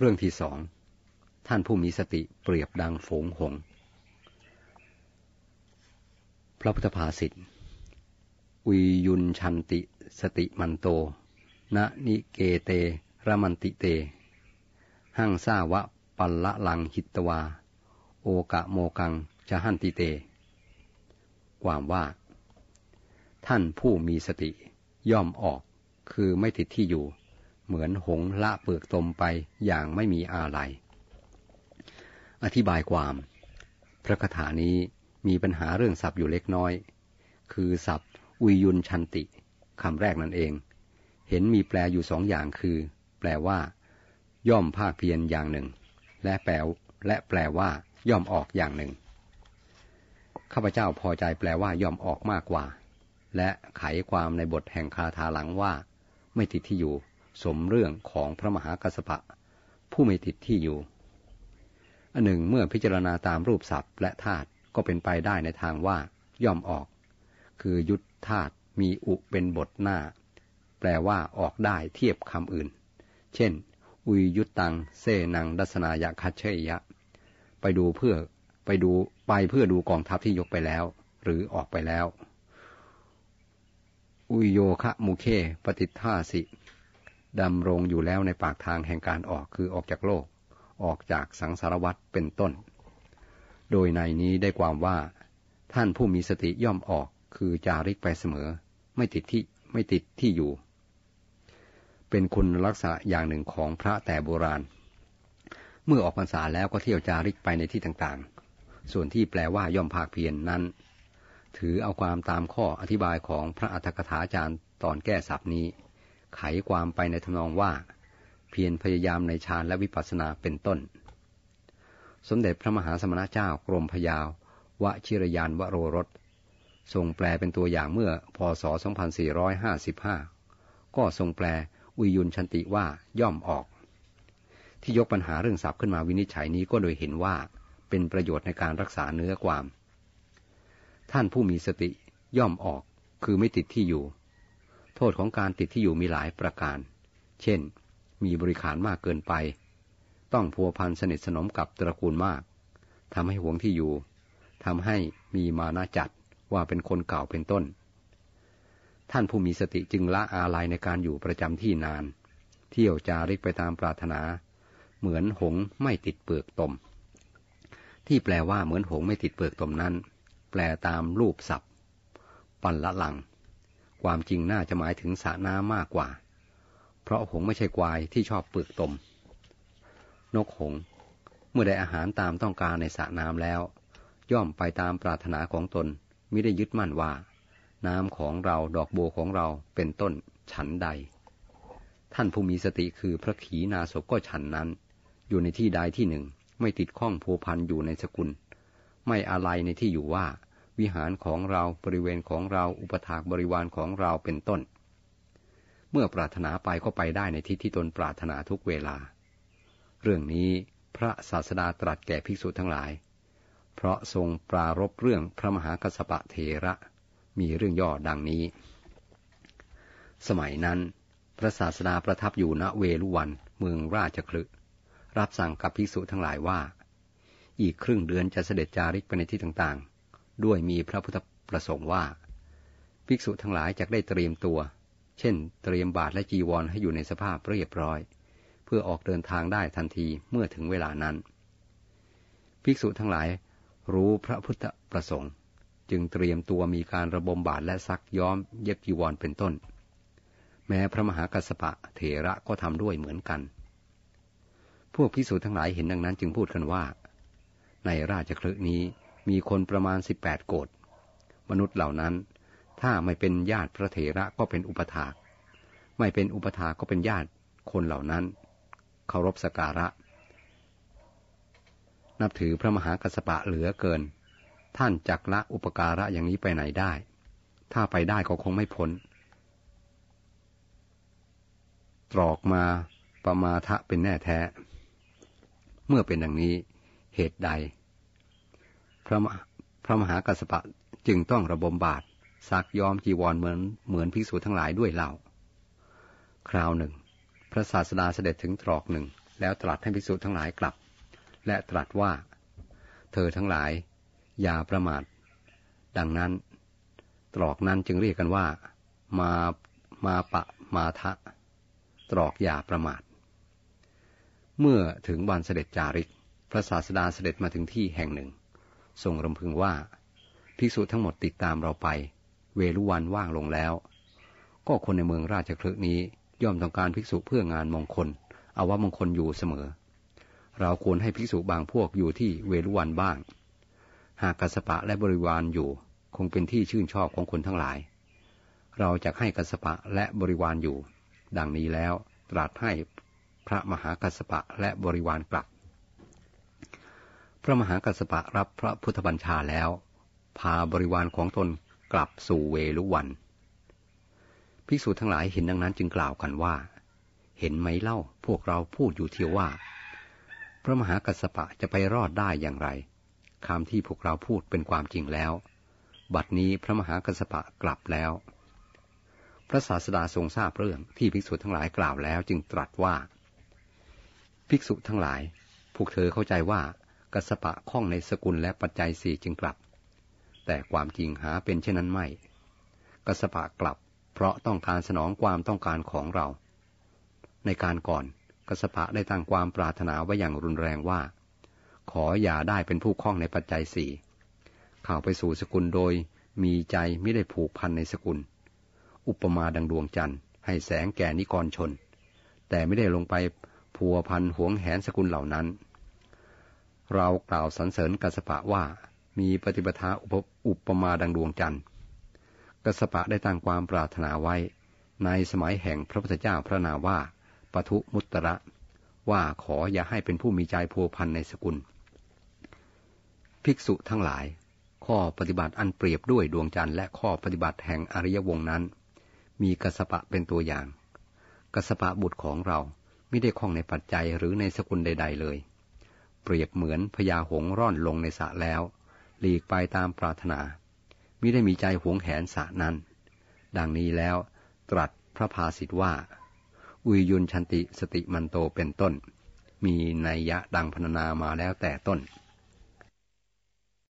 เรื่องที่สอง ท่านผู้มีสติเปรียบดังฝงหง พระพุทธภาษิตวิยุนชันติสติมันโตนะนิเกเตระมันติเต หั่งซาวะปัลละลังหิตวา โอกะโมกังจะหันติเต ความว่า ท่านผู้มีสติย่อมออกคือไม่ติดที่อยู่ เหมือนหงละเปลือกตมไปอย่างไม่มีอะไรอธิบายความ พระคาถานี้มีปัญหาเรื่องศัพท์อยู่เล็กน้อย คือศัพท์อุยุนชันติคำแรกนั่นเอง เห็นมีแปลอยู่สองอย่างคือ แปลว่า ย่อมภาคเพียรอย่างหนึ่ง และแปลและแปลว่า ย่อมออกอย่างหนึ่งข้าพเจ้าพอใจแปลว่าย่อมออกมากกว่า และไขความในบทแห่งคาถาหลังว่า ไม่ติดที่อยู่ สมเรื่องของพระมหากัสสปะ ผู้ไม่ติดที่อยู่ อันหนึ่งเมื่อพิจารณาตามรูปศัพท์และธาตุก็เป็นไปได้ในทางว่า ย่อมออก คือยุทธธาตุมีอุเป็นบทหน้า แปลว่าออกได้เทียบคำอื่น เช่น อุยยุตตังเซนังดัสนายะคัจเชยะ ไปดูเพื่อไปดูไปเพื่อดูกองทัพที่ยกไปแล้ว หรือออกไปแล้ว อุยโยคะมุเคปฏิท่าสิ ดำรงอยู่แล้วในปากทางแห่งการออกคือออกจากโลก ออกจากสังสารวัฏเป็นต้น โดยในนี้ได้ความว่า ท่านผู้มีสติย่อมออกคือจาริกไปเสมอ ไม่ติดที่ไม่ติดที่อยู่ เป็นคุณลักษณะอย่างหนึ่งของพระแต่โบราณ เมื่อออกพรรษาแล้วก็เที่ยวจาริกไปในที่ต่างๆ ส่วนที่แปลว่าย่อมภาคเพียรนนั้น ถือเอาความตามข้ออธิบายของพระอัฏฐกถาจารย์ตอนแก้ศัพท์นี้ ไขความไปในทำนองว่า เพียรพยายามในฌานและวิปัสสนาเป็นต้น สมเด็จพระมหาสมณเจ้ากรมพยาววชิรยานวโรรสทรงแปลเป็นตัวอย่างเมื่อพศ 2455 ก็ทรงแปลอุยุนชันติว่าย่อมออก ที่ยกปัญหาเรื่องศัพท์ขึ้นมาวินิจฉัยนี้ก็โดยเห็นว่าเป็นประโยชน์ในการรักษาเนื้อความ ท่านผู้มีสติย่อมออกคือไม่ติดที่อยู่ โทษของการติดที่อยู่มีหลายประการ เช่น มีบริขารมากเกินไป ต้องพัวพันสนิทสนมกับตระกูลมากทำให้หวงที่อยู่ทำให้มีมานาจัดว่าเป็นคนเก่าเป็นต้น ท่านผู้มีสติจึงละอาลัยในการอยู่ประจำที่นาน เที่ยวจาริกไปตามปรารถนา เหมือนหงไม่ติดเปลือกตม ที่แปลว่าเหมือนหงไม่ติดเปลือกตมนั้น แปลตามรูปศัพท์ ปันละหลัง ความจริงน่าจะหมายถึงสระน้ำมากกว่า เพราะหงไม่ใช่ควายที่ชอบเปลือกตม นกหง เมื่อได้อาหารตามต้องการในสระน้ำแล้ว ย่อมไปตามปรารถนาของตนมิได้ยึดมั่นว่า น้ำของเราดอกบัวของเราเป็นต้นฉันใด ท่านผู้มีสติคือพระขีณาสพก็ฉันนั้น อยู่ในที่ใดที่หนึ่งไม่ติดข้องผูพันอยู่ในสกุล ไม่อะไรในที่อยู่ว่า วิหารของเราบริเวณของเราอุปถากบริวารของเราเป็นต้น เมื่อปรารถนาไปก็ไปได้ในที่ที่ตนปรารถนาทุกเวลา เรื่องนี้พระศาสดาตรัสแก่ภิกษุทั้งหลาย เพราะทรงปรารบเรื่องพระมหากัสปะเทระ มีเรื่องย่อดังนี้ สมัยนั้น พระศาสดาประทับอยู่ณเวลุวันเมืองราชคลึรับสั่งกับภิกษุทั้งหลายว่า อีกครึ่งเดือนจะเสด็จจาริกไปในที่ต่างๆ ด้วยมีพระพุทธประสงค์ว่า ภิกษุทั้งหลายจะได้เตรียมตัว เช่น เตรียมบาทและจีวรให้อยู่ในสภาพเรียบร้อย เพื่อออกเดินทางได้ทันทีเมื่อถึงเวลานั้น ภิกษุทั้งหลายรู้พระพุทธประสงค์ จึงเตรียมตัวมีการระบมบาทและซักย้อมเย็บจีวรเป็นต้น แม้พระมหากัสปะเถระก็ทำด้วยเหมือนกัน พวกพิสูจน์ทั้งหลายเห็นดังนั้นจึงพูดกันว่า ในราชคลึนี้ มีคนประมาณสิบแปดโกดมนุษย์เหล่านั้น ถ้าไม่เป็นญาติพระเถระก็เป็นอุปถาก ไม่เป็นอุปถาก็เป็นญาติคนเหล่านั้นเคารพสการะ นับถือพระมหากัสปะเหลือเกิน ท่านจักละอุปการะอย่างนี้ไปไหนได้ ถ้าไปได้ก็คงไม่พ้นตรอกมาประมาทะเป็นแน่แท้ เมื่อเป็นดังนี้เหตุใด พระพระมหากัสปะจึงต้องระบมบาทซักย้อมจีวรเหมือนเหมือนภิกษุทั้งหลายด้วยเล่า คราวหนึ่ง พระศาสดาเสด็จถึงตรอกหนึ่ง แล้วตรัสให้ภิกษุทั้งหลายกลับ และตรัสว่า เธอทั้งหลาย อย่าประมาท ดังนั้น ตรอกนั้นจึงเรียกกันว่า มามาปะมาทะ ตรอกอย่าประมาท เมื่อถึงวันเสด็จจาริก พระศาสดาเสด็จมาถึงที่แห่งหนึ่ง ทรงรำพึงว่า ภิกษุทั้งหมดติดตามเราไป เวลุวันว่างลงแล้ว ก็คนในเมืองราชคลึกนี้ย่อมต้องการภิกษุเพื่องานมงคล เอาว่ามงคลอยู่เสมอ เราควรให้ภิกษุบางพวกอยู่ที่เวรุวันบ้าง หากกัสปะและบริวารอยู่คงเป็นที่ชื่นชอบของคนทั้งหลาย เราจะให้กัสปะและบริวารอยู่ ดังนี้แล้วตรัสให้พระมหากัสปะและบริวารกลับ พระมหากัสปะรับพระพุทธบัญชาแล้ว พาบริวารของตนกลับสู่เวลุวัน ภิกษุทั้งหลายเห็นดังนั้นจึงกล่าวกันว่า เห็นไหมเล่าพวกเราพูดอยู่เที่ยวว่า พระมหากัสปะจะไปรอดได้อย่างไรคำที่พวกเราพูดเป็นความจริงแล้ว บัดนี้พระมหากัสปะกลับแล้ว พระศาสดาทรงทราบเรื่องที่ภิกษุทั้งหลายกล่าวแล้วจึงตรัสว่า ภิกษุทั้งหลาย พวกเธอเข้าใจว่า กัสปะข้องในสกุลและปัจจัยสี่จึงกลับ แต่ความจริงหาเป็นเช่นนั้นไม่ กัสปะกลับ เพราะต้องการสนองความต้องการของเรา ในการก่อนกสปะได้ตั้งความปรารถนาไว้อย่างรุนแรงว่า ขออย่าได้เป็นผู้คล้องในปัจจัยสี่เข้าไปสู่สกุลโดยมีใจไม่ได้ผูกพันในสกุล อุปมาดังดวงจันทร์ให้แสงแก่นิกรชน แต่ไม่ได้ลงไปพัวพันหวงแหนสกุลเหล่านั้น เรากล่าวสรรเสริญกัสปะว่ามีปฏิปทาอุปมาดังดวงจันทร์กัสปะได้ตั้งความปรารถนาไว้ ในสมัยแห่งพระพุทธเจ้าพระนาว่าปทุมุตระ ว่าขออย่าให้เป็นผู้มีใจพัวพันในสกุล ภิกษุทั้งหลาย ข้อปฏิบัติอันเปรียบด้วยดวงจันทร์และข้อปฏิบัติแห่งอริยวงนั้น มีกัสปะเป็นตัวอย่างกัสปะบุตรของเราไม่ได้คล้องในปัจจัยหรือในสกุลใด ๆ เลย เปรียบเหมือนพญาหงร่อนลงในสระแล้ว หลีกไปตามปรารถนามิได้มีใจหวงแหนสระนั้น ดังนี้แล้วตรัสพระภาสิทธว่า อุยยุนชันติสติมันโตเป็นต้น มีนัยยะดังพรรณนามาแล้วแต่ต้น